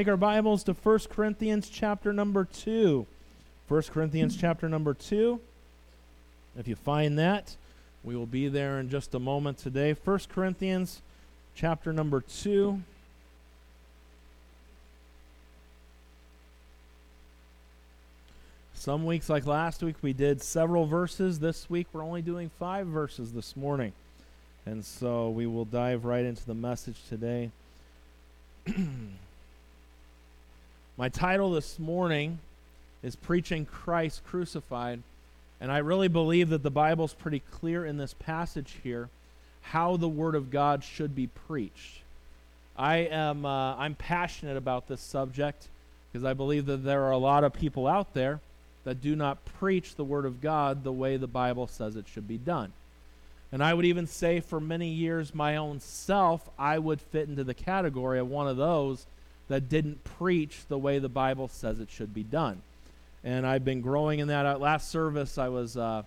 Take our Bibles to 1 Corinthians chapter number 2. 1 Corinthians chapter number 2. If you find that, we will be there in just a moment today. 1 Corinthians chapter number 2. Some weeks, like last week, we did several verses. This week, we're only doing five verses this morning. And so we will dive right into the message today. My title this morning is Preaching Christ Crucified. And I really believe that the Bible's pretty clear in this passage here how the Word of God should be preached. I am uh, I'm passionate about this subject because I believe that there are a lot of people out there that do not preach the Word of God the way the Bible says it should be done. And I would even say for many years, my own self, I would fit into the category of one of those that didn't preach the way the Bible says it should be done. And I've been growing in that. At last service, I was, uh,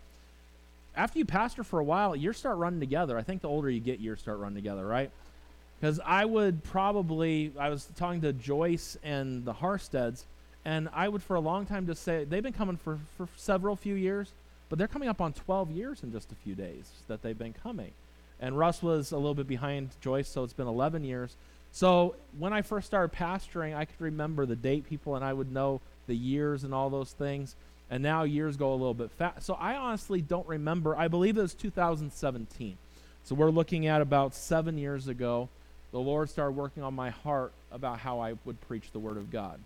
after you pastor for a while, years start running together. I think the older you get, years start running together, right? Because I would probably, I was talking to Joyce and the Harsteads, and I would for a long time just say, they've been coming for, for several few years, but they're coming up on 12 years in just a few days that they've been coming. And Russ was a little bit behind Joyce, so it's been 11 years. So when I first started pastoring, I could remember the date people and I would know the years and all those things. And now years go a little bit fast. So I honestly don't remember. I believe it was 2017. So we're looking at about seven years ago. The Lord started working on my heart about how I would preach the Word of God.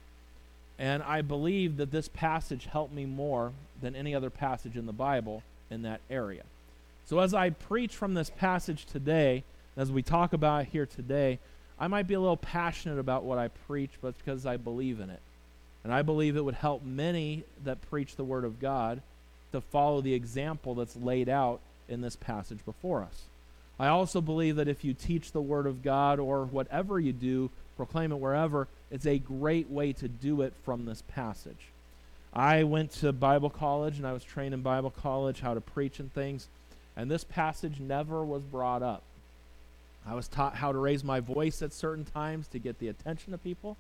And I believe that this passage helped me more than any other passage in the Bible in that area. So as I preach from this passage today, as we talk about here today, I might be a little passionate about what I preach, but it's because I believe in it. And I believe it would help many that preach the Word of God to follow the example that's laid out in this passage before us. I also believe that if you teach the Word of God or whatever you do, proclaim it wherever, it's a great way to do it from this passage. I went to Bible college and I was trained in Bible college how to preach and things, and this passage never was brought up. I was taught how to raise my voice at certain times to get the attention of people,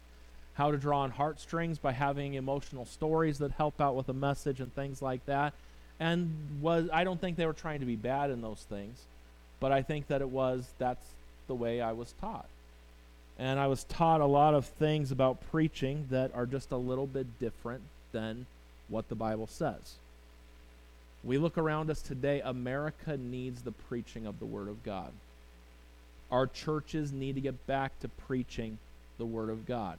how to draw on heartstrings by having emotional stories that help out with a message and things like that. And was I don't think they were trying to be bad in those things, but I think that it was that's the way I was taught. And I was taught a lot of things about preaching that are just a little bit different than what the Bible says. We look around us today, America needs the preaching of the Word of God. Our churches need to get back to preaching the Word of God.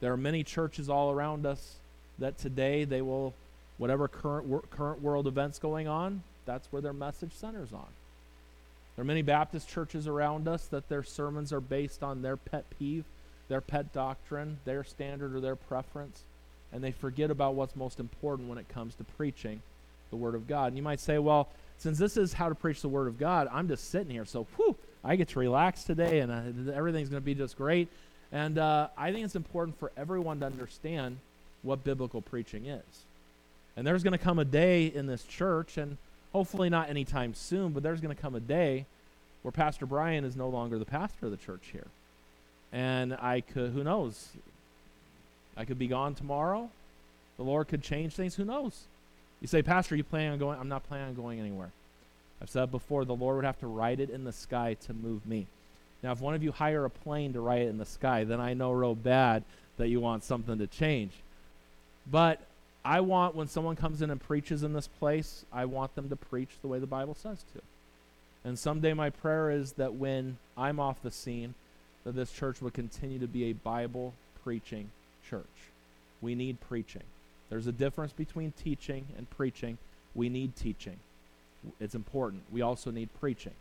There are many churches all around us that today they will, whatever current, current world events going on, that's where their message centers on. There are many Baptist churches around us that their sermons are based on their pet peeve, their pet doctrine, their standard or their preference, and they forget about what's most important when it comes to preaching the Word of God. And you might say, well, since this is how to preach the Word of God, I'm just sitting here, so whew, I get to relax today, and uh, everything's going to be just great. And uh, I think it's important for everyone to understand what biblical preaching is. And there's going to come a day in this church, and hopefully not anytime soon, but there's going to come a day where Pastor Brian is no longer the pastor of the church here. And I could, who knows? I could be gone tomorrow. The Lord could change things. Who knows? You say, Pastor, you planning on going? I'm not planning on going anywhere. I've said before, the Lord would have to write it in the sky to move me. Now, if one of you hire a plane to write it in the sky, then I know real bad that you want something to change. But I want, when someone comes in and preaches in this place, I want them to preach the way the Bible says to. And someday my prayer is that when I'm off the scene, that this church would continue to be a Bible preaching church. We need preaching. There's a difference between teaching and preaching. We need teaching. It's important. We also need preaching.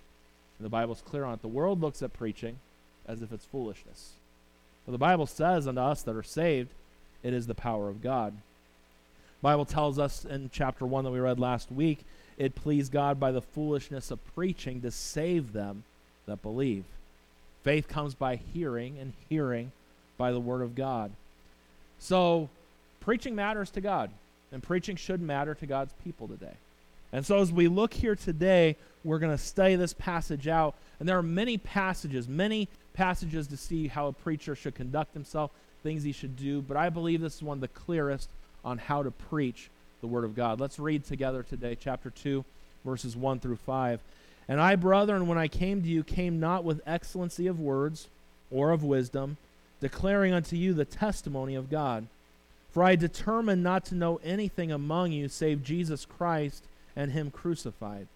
And the Bible's clear on it. The world looks at preaching as if it's foolishness. But the Bible says unto us that are saved, it is the power of God. The Bible tells us in chapter 1 that we read last week, it pleased God by the foolishness of preaching to save them that believe. Faith comes by hearing, and hearing by the word of God. So, preaching matters to God, and preaching should matter to God's people today. And so, as we look here today, we're going to study this passage out. And there are many passages, many passages to see how a preacher should conduct himself, things he should do, but I believe this is one of the clearest on how to preach the Word of God. Let's read together today, chapter 2, verses 1 through 5. And I, brethren, when I came to you, came not with excellency of words or of wisdom, declaring unto you the testimony of God. For I determined not to know anything among you save Jesus Christ and Him crucified.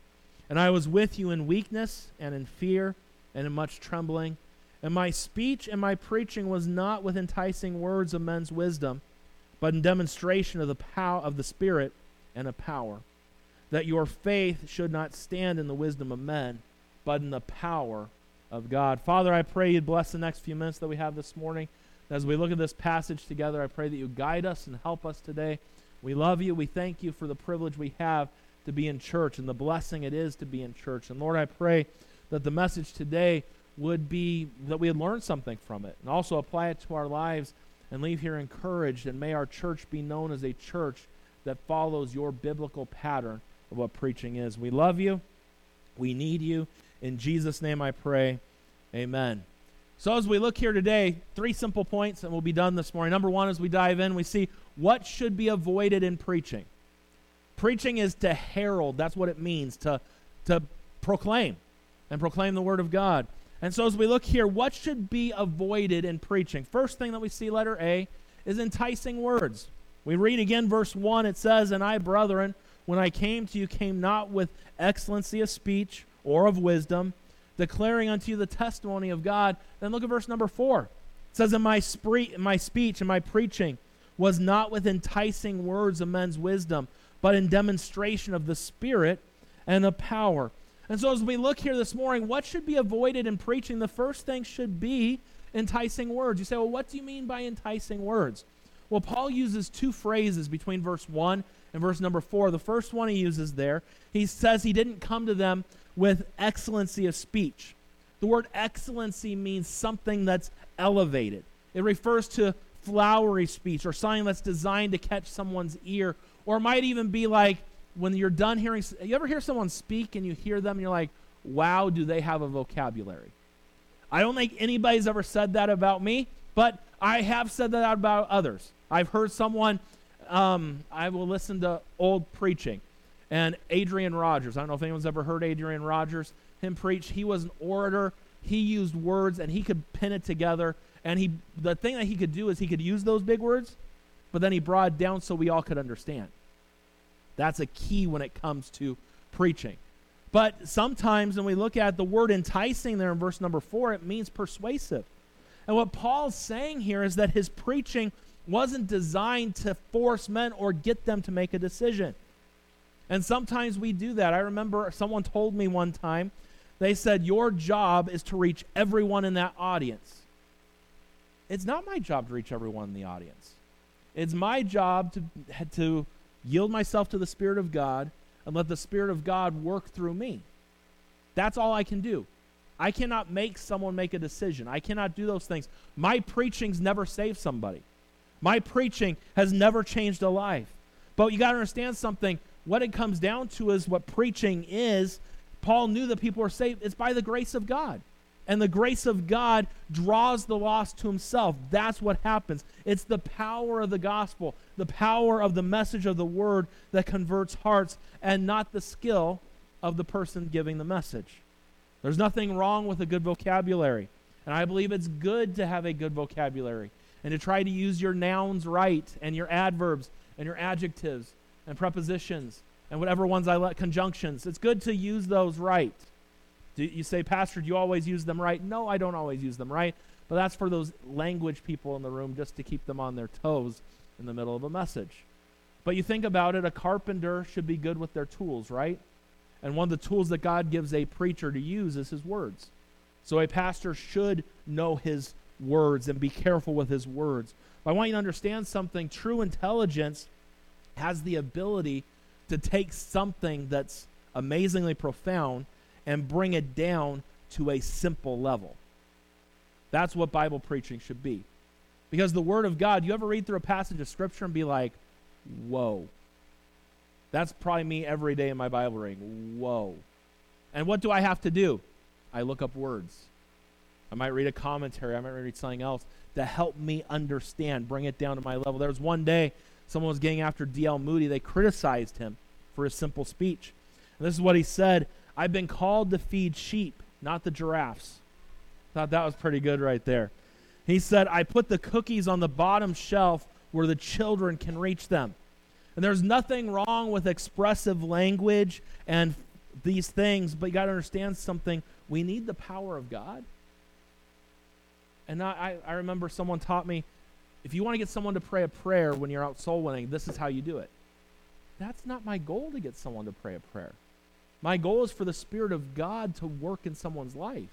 And I was with you in weakness and in fear and in much trembling. And my speech and my preaching was not with enticing words of men's wisdom, but in demonstration of the power of the Spirit and of power, that your faith should not stand in the wisdom of men, but in the power of God. Father, I pray you'd bless the next few minutes that we have this morning. As we look at this passage together, I pray that you guide us and help us today. We love you. We thank you for the privilege we have to be in church and the blessing it is to be in church. And Lord, I pray that the message today would be that we had learned something from it and also apply it to our lives and leave here encouraged. And may our church be known as a church that follows your biblical pattern of what preaching is. We love you. We need you. In Jesus' name I pray. Amen. So, as we look here today, three simple points, and we'll be done this morning. Number one, as we dive in, we see what should be avoided in preaching. Preaching is to herald, that's what it means, to, to proclaim and proclaim the Word of God. And so, as we look here, what should be avoided in preaching? First thing that we see, letter A, is enticing words. We read again verse 1. It says, And I, brethren, when I came to you, came not with excellency of speech or of wisdom, declaring unto you the testimony of God. Then look at verse number 4. It says, And my, spree- my speech and my preaching was not with enticing words of men's wisdom, but in demonstration of the Spirit and the power and so, as we look here this morning, what should be avoided in preaching? The first thing should be enticing words. You say, well, what do you mean by enticing words? Well, Paul uses two phrases between verse 1 and verse number 4. The first one he uses there, he says he didn't come to them with excellency of speech. The word excellency means something that's elevated, it refers to flowery speech or something that's designed to catch someone's ear, or it might even be like when you're done hearing, you ever hear someone speak and you hear them and you're like, wow, do they have a vocabulary? I don't think anybody's ever said that about me, but I have said that about others. I've heard someone, um, I will listen to old preaching, and Adrian Rogers. I don't know if anyone's ever heard Adrian Rogers, him preach. He was an orator. He used words and he could pin it together. And he, the thing that he could do is he could use those big words, but then he brought it down so we all could understand. That's a key when it comes to preaching. But sometimes when we look at the word enticing there in verse number four, it means persuasive. And what Paul's saying here is that his preaching wasn't designed to force men or get them to make a decision. And sometimes we do that. I remember someone told me one time, they said, Your job is to reach everyone in that audience. It's not my job to reach everyone in the audience. It's my job to, to yield myself to the Spirit of God, and let the Spirit of God work through me. That's all I can do. I cannot make someone make a decision. I cannot do those things. My preaching's never saved somebody. My preaching has never changed a life. But you got to understand something. What it comes down to is what preaching is. Paul knew that people were saved. It's by the grace of God and the grace of God draws the lost to himself. That's what happens. It's the power of the gospel, the power of the message of the word that converts hearts, and not the skill of the person giving the message. There's nothing wrong with a good vocabulary. And I believe it's good to have a good vocabulary and to try to use your nouns right and your adverbs and your adjectives and prepositions and whatever ones I let conjunctions. It's good to use those right. You say, Pastor, do you always use them right? No, I don't always use them right. But that's for those language people in the room just to keep them on their toes in the middle of a message. But you think about it, a carpenter should be good with their tools, right? And one of the tools that God gives a preacher to use is his words. So a pastor should know his words and be careful with his words. But I want you to understand something. True intelligence has the ability to take something that's amazingly profound and bring it down to a simple level. That's what Bible preaching should be. Because the Word of God, you ever read through a passage of Scripture and be like, whoa. That's probably me every day in my Bible reading. Whoa. And what do I have to do? I look up words. I might read a commentary. I might read something else to help me understand, bring it down to my level. There was one day someone was getting after D.L. Moody. They criticized him for his simple speech. And this is what he said I've been called to feed sheep, not the giraffes. Thought that was pretty good right there. He said, I put the cookies on the bottom shelf where the children can reach them. And there's nothing wrong with expressive language and these things, but you got to understand something. We need the power of God. And I, I remember someone taught me if you want to get someone to pray a prayer when you're out soul winning, this is how you do it. That's not my goal to get someone to pray a prayer. My goal is for the Spirit of God to work in someone's life.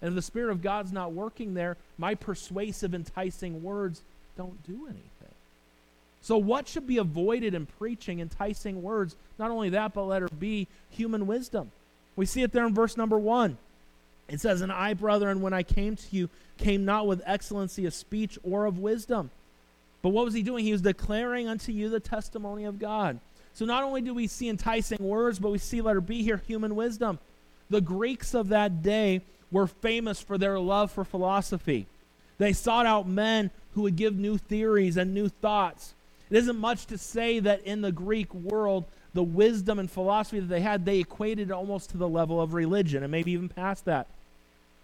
And if the Spirit of God's not working there, my persuasive, enticing words don't do anything. So, what should be avoided in preaching enticing words? Not only that, but let it be human wisdom. We see it there in verse number one. It says, And I, brethren, when I came to you, came not with excellency of speech or of wisdom. But what was he doing? He was declaring unto you the testimony of God. So not only do we see enticing words, but we see, let her be here, human wisdom. The Greeks of that day were famous for their love for philosophy. They sought out men who would give new theories and new thoughts. It isn't much to say that in the Greek world, the wisdom and philosophy that they had, they equated almost to the level of religion and maybe even past that.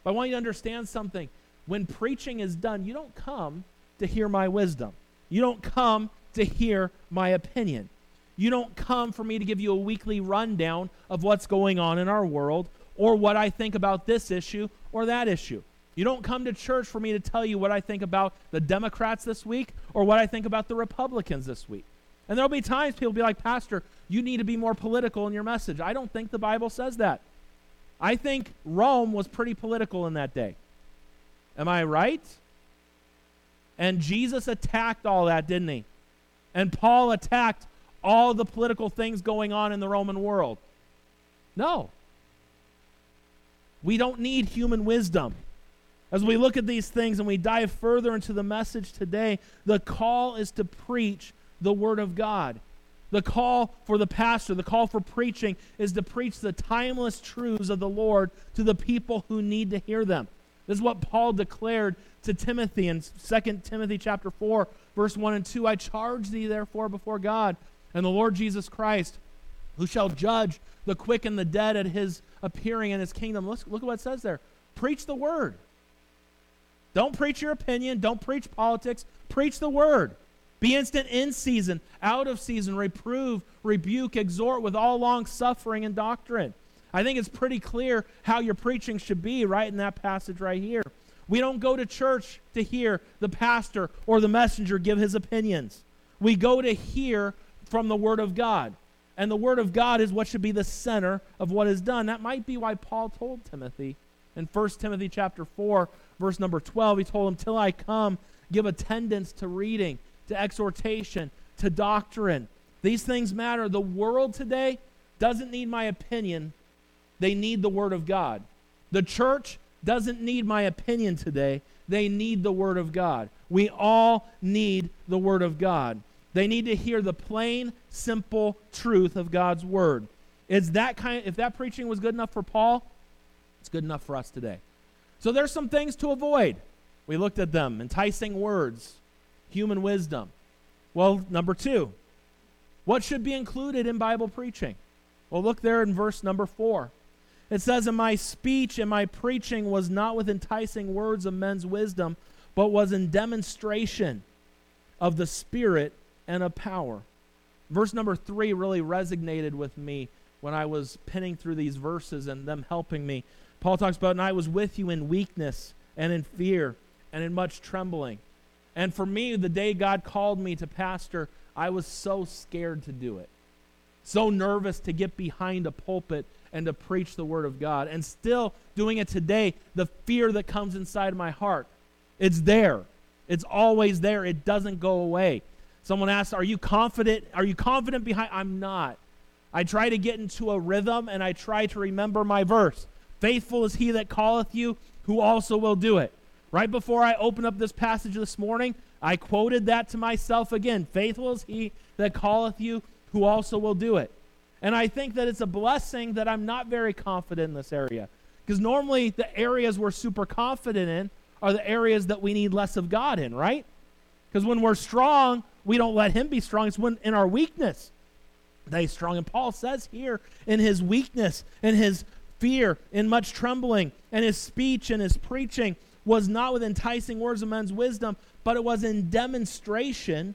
But I want you to understand something. When preaching is done, you don't come to hear my wisdom. You don't come to hear my opinion. You don't come for me to give you a weekly rundown of what's going on in our world or what I think about this issue or that issue. You don't come to church for me to tell you what I think about the Democrats this week or what I think about the Republicans this week. And there'll be times people be like, Pastor, you need to be more political in your message. I don't think the Bible says that. I think Rome was pretty political in that day. Am I right? And Jesus attacked all that, didn't he? And Paul attacked all the political things going on in the Roman world. No. We don't need human wisdom. As we look at these things and we dive further into the message today, the call is to preach the Word of God. The call for the pastor, the call for preaching, is to preach the timeless truths of the Lord to the people who need to hear them. This is what Paul declared to Timothy in 2 Timothy chapter 4, verse 1 and 2. I charge thee therefore before God and the Lord Jesus Christ, who shall judge the quick and the dead at his appearing in his kingdom. Look, look at what it says there. Preach the word. Don't preach your opinion. Don't preach politics. Preach the word. Be instant in season, out of season, reprove, rebuke, exhort with all long suffering and doctrine. I think it's pretty clear how your preaching should be right in that passage right here. We don't go to church to hear the pastor or the messenger give his opinions. We go to hear from the Word of God. And the Word of God is what should be the center of what is done. That might be why Paul told Timothy in 1 Timothy chapter 4, verse number 12, he told him, Till I come, give attendance to reading, to exhortation, to doctrine. These things matter. The world today doesn't need my opinion, they need the Word of God. The church doesn't need my opinion today. They need the Word of God. We all need the Word of God. They need to hear the plain, simple truth of God's Word. Is that kind of, if that preaching was good enough for Paul, it's good enough for us today. So there's some things to avoid. We looked at them enticing words, human wisdom. Well, number two, what should be included in Bible preaching? Well, look there in verse number four. It says, And my speech and my preaching was not with enticing words of men's wisdom, but was in demonstration of the Spirit and a power. Verse number three really resonated with me when I was pinning through these verses and them helping me. Paul talks about, And I was with you in weakness and in fear and in much trembling. And for me, the day God called me to pastor, I was so scared to do it, so nervous to get behind a pulpit and to preach the Word of God. And still doing it today, the fear that comes inside my heart, it's there. It's always there. It doesn't go away. Someone asked, Are you confident? Are you confident behind? I'm not. I try to get into a rhythm and I try to remember my verse. Faithful is he that calleth you, who also will do it. Right before I open up this passage this morning, I quoted that to myself again. Faithful is he that calleth you, who also will do it. And I think that it's a blessing that I'm not very confident in this area. Because normally the areas we're super confident in are the areas that we need less of God in, right? Because when we're strong, we don't let Him be strong. It's when in our weakness that He's strong. And Paul says here in his weakness, in his fear, in much trembling, and his speech and his preaching was not with enticing words of men's wisdom, but it was in demonstration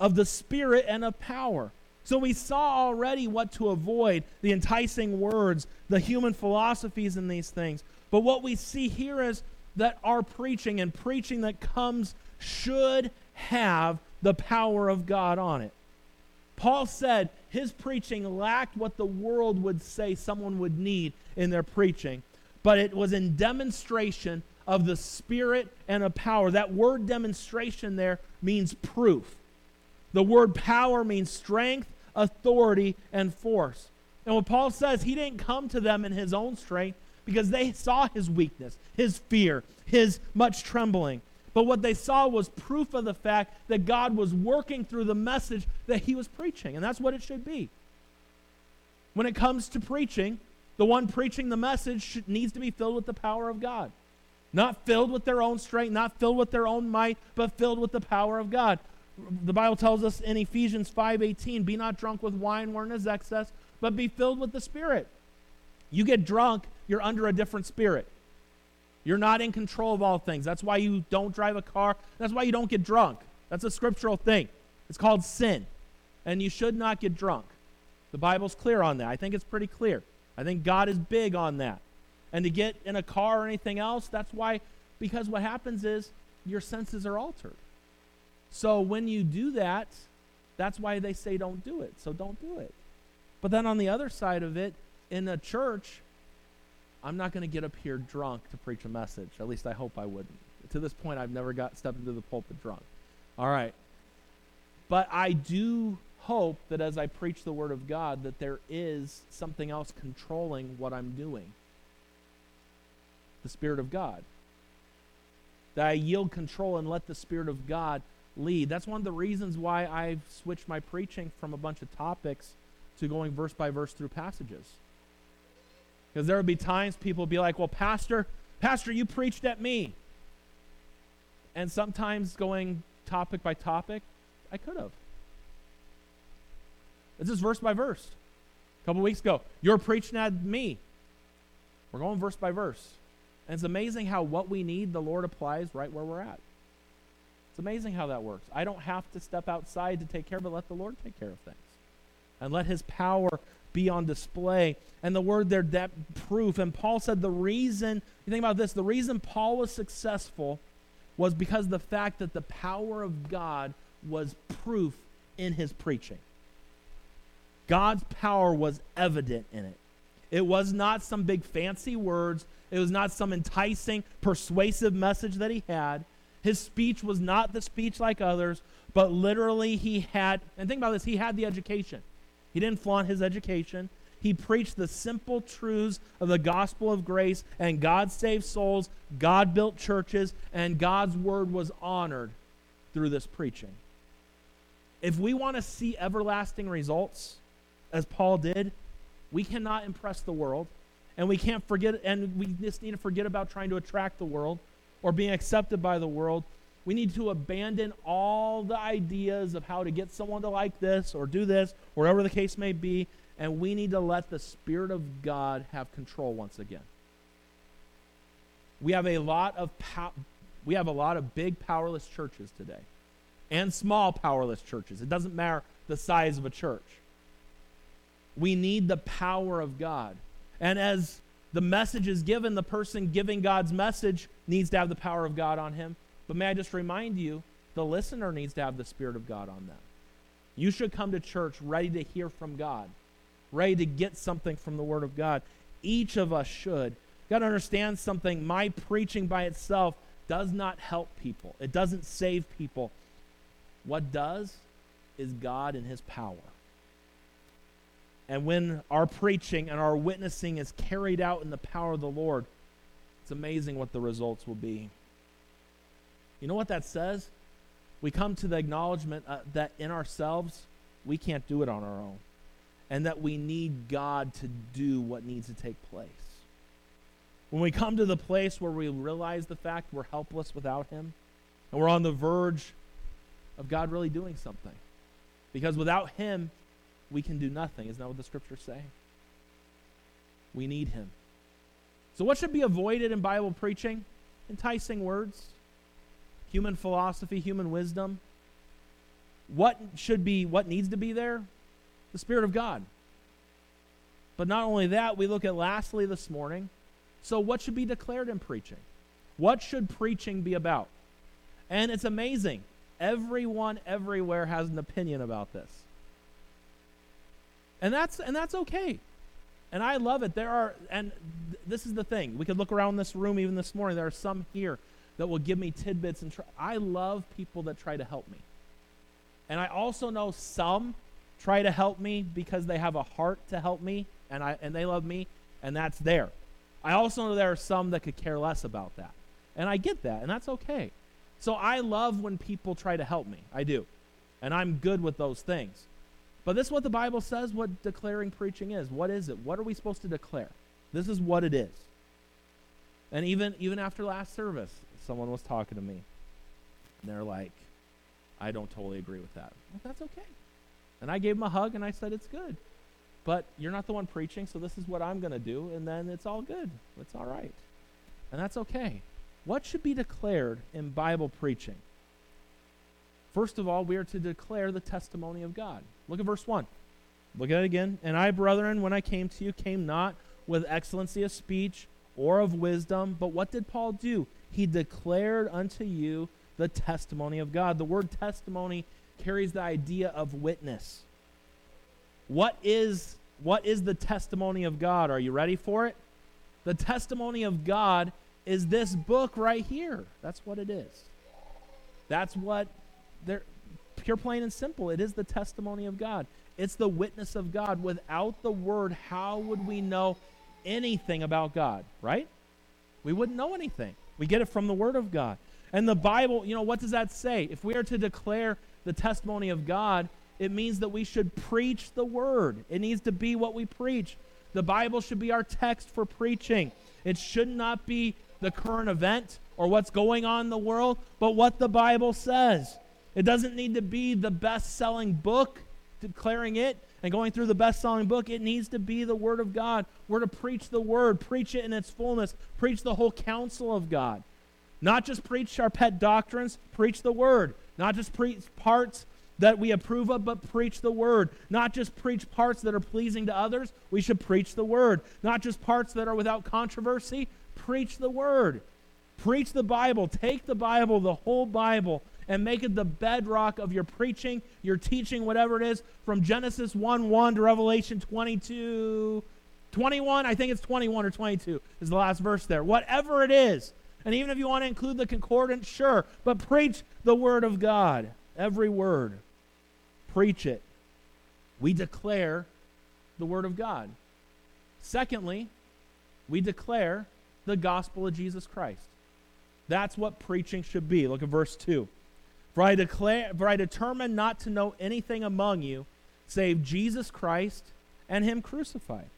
of the Spirit and of power. So we saw already what to avoid the enticing words, the human philosophies, and these things. But what we see here is that our preaching and preaching that comes should have the power of God on it. Paul said his preaching lacked what the world would say someone would need in their preaching, but it was in demonstration of the Spirit and of power. That word demonstration there means proof. The word power means strength, authority, and force. And what Paul says, he didn't come to them in his own strength because they saw his weakness, his fear, his much trembling. But what they saw was proof of the fact that God was working through the message that he was preaching. And that's what it should be. When it comes to preaching, the one preaching the message should, needs to be filled with the power of God. Not filled with their own strength, not filled with their own might, but filled with the power of God. The Bible tells us in Ephesians 5:18, "Be not drunk with wine wherein is excess, but be filled with the Spirit." You get drunk, you're under a different spirit. You're not in control of all things. That's why you don't drive a car. That's why you don't get drunk. That's a scriptural thing. It's called sin. And you should not get drunk. The Bible's clear on that. I think it's pretty clear. I think God is big on that. And to get in a car or anything else, that's why, because what happens is your senses are altered. So when you do that, that's why they say don't do it. So don't do it. But then on the other side of it, in a church, I'm not going to get up here drunk to preach a message. At least I hope I wouldn't. To this point, I've never got stepped into the pulpit drunk. All right. But I do hope that as I preach the word of God, that there is something else controlling what I'm doing. The Spirit of God. That I yield control and let the Spirit of God lead. That's one of the reasons why I've switched my preaching from a bunch of topics to going verse by verse through passages. Because there would be times people would be like, well, Pastor, Pastor, you preached at me. And sometimes going topic by topic, I could have. This is verse by verse. A couple weeks ago, you're preaching at me. We're going verse by verse. And it's amazing how what we need, the Lord applies right where we're at. It's amazing how that works. I don't have to step outside to take care of it. Let the Lord take care of things. And let his power be on display. And the word there, that proof. And Paul said the reason, you think about this, the reason Paul was successful was because the fact that the power of God was proof in his preaching. God's power was evident in it. It was not some big fancy words. It was not some enticing, persuasive message that he had. His speech was not the speech like others, but literally he had, and think about this, he had the education. He didn't flaunt his education. He preached the simple truths of the gospel of grace, and God saved souls, God built churches, and God's word was honored through this preaching. If we want to see everlasting results, as Paul did, we cannot impress the world, and we can't forget, and we just need to forget about trying to attract the world or being accepted by the world. We need to abandon all the ideas of how to get someone to like this or do this, whatever the case may be, and we need to let the Spirit of God have control once again. We have a lot of pow- we have a lot of big powerless churches today and small powerless churches. It doesn't matter the size of a church. We need the power of God. And as the message is given, the person giving God's message needs to have the power of God on him. But may I just remind you, the listener needs to have the Spirit of God on them. You should come to church ready to hear from God, ready to get something from the Word of God. Each of us should. Got to understand something. My preaching by itself does not help people, it doesn't save people. What does is God and His power. And when our preaching and our witnessing is carried out in the power of the Lord, it's amazing what the results will be. You know what that says? We come to the acknowledgement uh, that in ourselves, we can't do it on our own. And that we need God to do what needs to take place. When we come to the place where we realize the fact we're helpless without Him, and we're on the verge of God really doing something. Because without Him, we can do nothing. Isn't that what the scriptures say? We need Him. So, what should be avoided in Bible preaching? Enticing words, human philosophy, human wisdom. What should be, what needs to be there? The Spirit of God. But not only that, we look at lastly this morning. So, what should be declared in preaching? What should preaching be about? And it's amazing. Everyone everywhere has an opinion about this. And that's and that's okay. And I love it. There are and th- this is the thing. We could look around this room even this morning. There are some here that will give me tidbits and try. I love people that try to help me. And I also know some try to help me because they have a heart to help me and I and they love me and that's there. I also know there are some that could care less about that. And I get that and that's okay. So I love when people try to help me. I do. And I'm good with those things. But this is what the Bible says what declaring preaching is. What is it? What are we supposed to declare? This is what it is. And even even after last service, someone was talking to me. And they're like, I don't totally agree with that. That's okay. And I gave them a hug and I said, It's good. But you're not the one preaching, so this is what I'm going to do. And then it's all good. It's all right. And that's okay. What should be declared in Bible preaching? First of all, we are to declare the testimony of God. Look at verse 1. Look at it again. And I, brethren, when I came to you, came not with excellency of speech or of wisdom, but what did Paul do? He declared unto you the testimony of God. The word testimony carries the idea of witness. What is what is the testimony of God? Are you ready for it? The testimony of God is this book right here. That's what it is. That's what they're pure plain and simple. It is the testimony of God. It's the witness of God. Without the word, how would we know anything about God, right? We wouldn't know anything. We get it from the word of God. And the Bible, you know, what does that say? If we are to declare the testimony of God, it means that we should preach the word. It needs to be what we preach. The Bible should be our text for preaching. It should not be the current event or what's going on in the world, but what the Bible says. It doesn't need to be the best selling book, declaring it and going through the best selling book. It needs to be the Word of God. We're to preach the Word, preach it in its fullness, preach the whole counsel of God. Not just preach our pet doctrines, preach the Word. Not just preach parts that we approve of, but preach the word. Not just preach parts that are pleasing to others, we should preach the word. Not just parts that are without controversy, preach the word. Preach the Bible. Take the Bible, the whole Bible, and make it the bedrock of your preaching, your teaching, whatever it is, from Genesis 1 1 to Revelation 22. 21, I think it's 21 or 22 is the last verse there. Whatever it is. And even if you want to include the concordance, sure. But preach the word of God. Every word. Preach it. We declare the word of God. Secondly, we declare the gospel of Jesus Christ. That's what preaching should be. Look at verse 2. For I declare for I determine not to know anything among you save Jesus Christ and him crucified.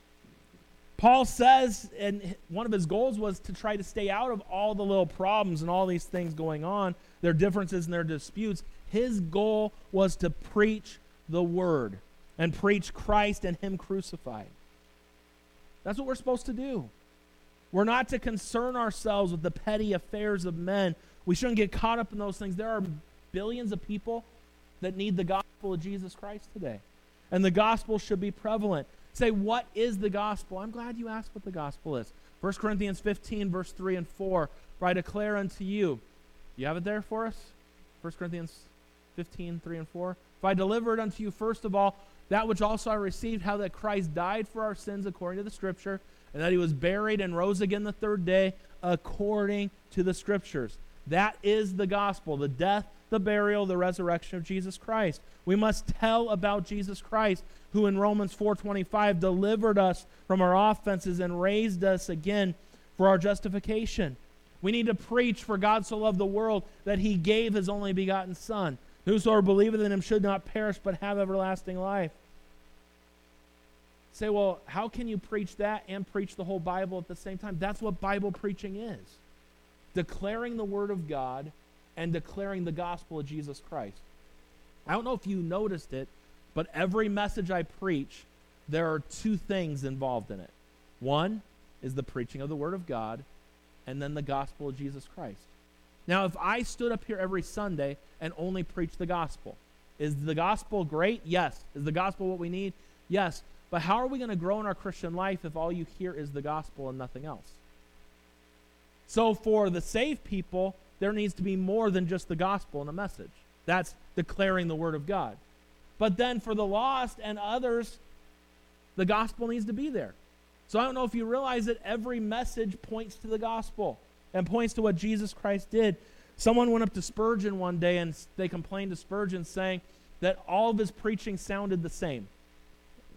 Paul says, and one of his goals was to try to stay out of all the little problems and all these things going on, their differences and their disputes. His goal was to preach the word and preach Christ and him crucified. That's what we're supposed to do. We're not to concern ourselves with the petty affairs of men. We shouldn't get caught up in those things. There are billions of people that need the gospel of Jesus Christ today. And the gospel should be prevalent. Say, what is the gospel? I'm glad you asked what the gospel is. 1 Corinthians 15, verse 3 and 4. For I declare unto you, you have it there for us? 1 Corinthians 15, 3 and 4. If I delivered unto you first of all that which also I received, how that Christ died for our sins according to the Scripture, and that he was buried and rose again the third day according to the Scriptures. That is the gospel, the death, the burial, the resurrection of Jesus Christ. We must tell about Jesus Christ, who in Romans 4:25 delivered us from our offenses and raised us again for our justification. We need to preach for God so loved the world that he gave his only begotten son. Whosoever believeth in him should not perish but have everlasting life. say, well, how can you preach that and preach the whole Bible at the same time? That's what Bible preaching is declaring the Word of God and declaring the gospel of Jesus Christ. I don't know if you noticed it, but every message I preach, there are two things involved in it. One is the preaching of the Word of God, and then the gospel of Jesus Christ. Now, if I stood up here every Sunday and only preached the gospel, is the gospel great? Yes. Is the gospel what we need? Yes. But how are we going to grow in our Christian life if all you hear is the gospel and nothing else? So, for the saved people, there needs to be more than just the gospel and a message. That's declaring the word of God. But then for the lost and others, the gospel needs to be there. So I don't know if you realize that every message points to the gospel and points to what Jesus Christ did. Someone went up to Spurgeon one day and they complained to Spurgeon saying that all of his preaching sounded the same.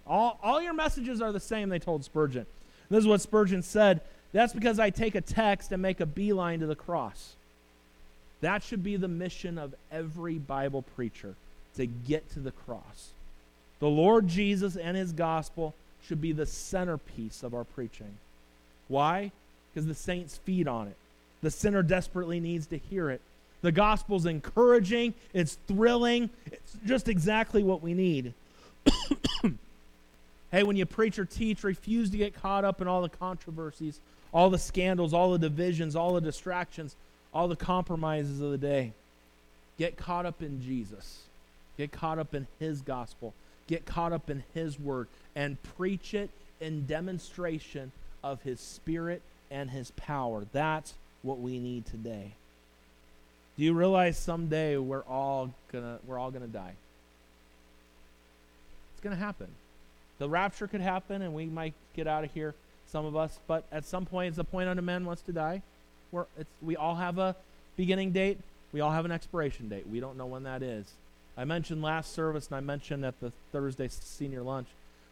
All, all your messages are the same, they told Spurgeon. This is what Spurgeon said. That's because I take a text and make a beeline to the cross. That should be the mission of every Bible preacher to get to the cross. The Lord Jesus and his gospel should be the centerpiece of our preaching. Why? Because the saints feed on it. The sinner desperately needs to hear it. The gospel's encouraging, it's thrilling, it's just exactly what we need. hey, when you preach or teach, refuse to get caught up in all the controversies, all the scandals, all the divisions, all the distractions, all the compromises of the day. Get caught up in Jesus. Get caught up in his gospel. Get caught up in his word and preach it in demonstration of his spirit and his power. That's what we need today. Do you realize someday we're all gonna we're all gonna die? It's gonna happen. The rapture could happen and we might get out of here, some of us, but at some point it's the point unto man wants to die. We're, we all have a beginning date, we all have an expiration date. We don't know when that is. I mentioned last service and I mentioned at the Thursday senior lunch,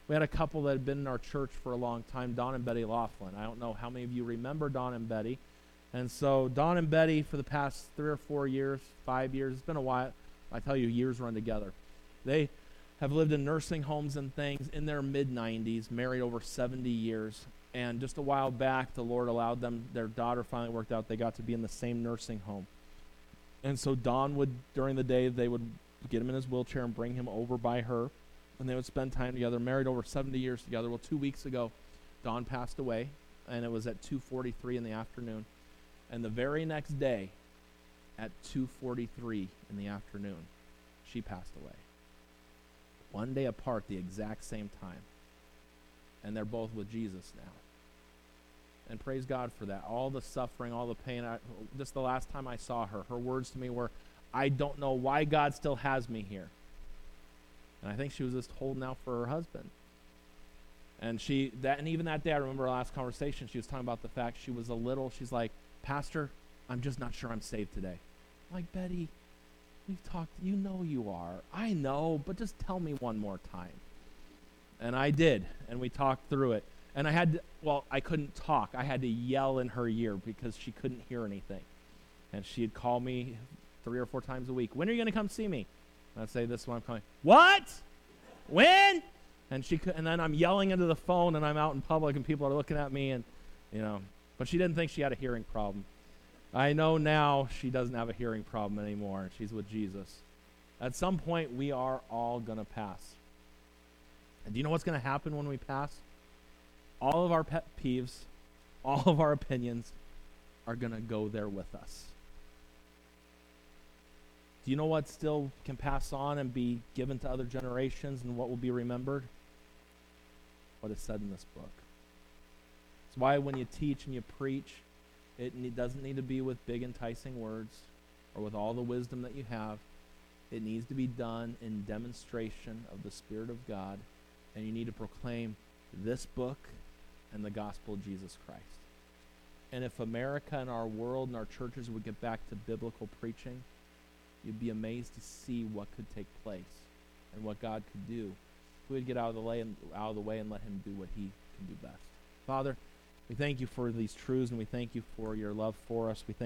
we had a couple that had been in our church for a long time, Don and Betty Laughlin. I don't know how many of you remember Don and Betty. And so Don and Betty, for the past three or four years, five years, it's been a while. I tell you, years run together. They have lived in nursing homes and things in their mid 90s, married over 70 years. And just a while back, the Lord allowed them, their daughter finally worked out, they got to be in the same nursing home. And so Don would, during the day, they would get him in his wheelchair and bring him over by her. And they would spend time together, married over 70 years together. Well, two weeks ago, Don passed away, and it was at 2.43 in the afternoon. And the very next day, at 2.43 in the afternoon, she passed away. One day apart, the exact same time. And they're both with Jesus now. And praise God for that. All the suffering, all the pain. I, just the last time I saw her, her words to me were, I don't know why God still has me here. And I think she was just holding out for her husband. And she that and even that day I remember our last conversation, she was talking about the fact she was a little, she's like, Pastor, I'm just not sure I'm saved today. I'm like, Betty, we've talked you know you are. I know, but just tell me one more time. And I did, and we talked through it. And I had to, well, I couldn't talk. I had to yell in her ear because she couldn't hear anything. And she'd call me three or four times a week. When are you going to come see me? And I'd say, This one I'm coming. What? When? And she could, and then I'm yelling into the phone, and I'm out in public, and people are looking at me, and you know. But she didn't think she had a hearing problem. I know now she doesn't have a hearing problem anymore. She's with Jesus. At some point, we are all going to pass. And do you know what's going to happen when we pass? All of our pet peeves, all of our opinions are going to go there with us. Do you know what still can pass on and be given to other generations and what will be remembered? What is said in this book. It's why when you teach and you preach, it doesn't need to be with big enticing words or with all the wisdom that you have. It needs to be done in demonstration of the Spirit of God, and you need to proclaim this book and the gospel of Jesus Christ. And if America and our world and our churches would get back to biblical preaching, you'd be amazed to see what could take place and what God could do. If we would get out of the way and out of the way and let him do what he can do best. Father, we thank you for these truths and we thank you for your love for us. We thank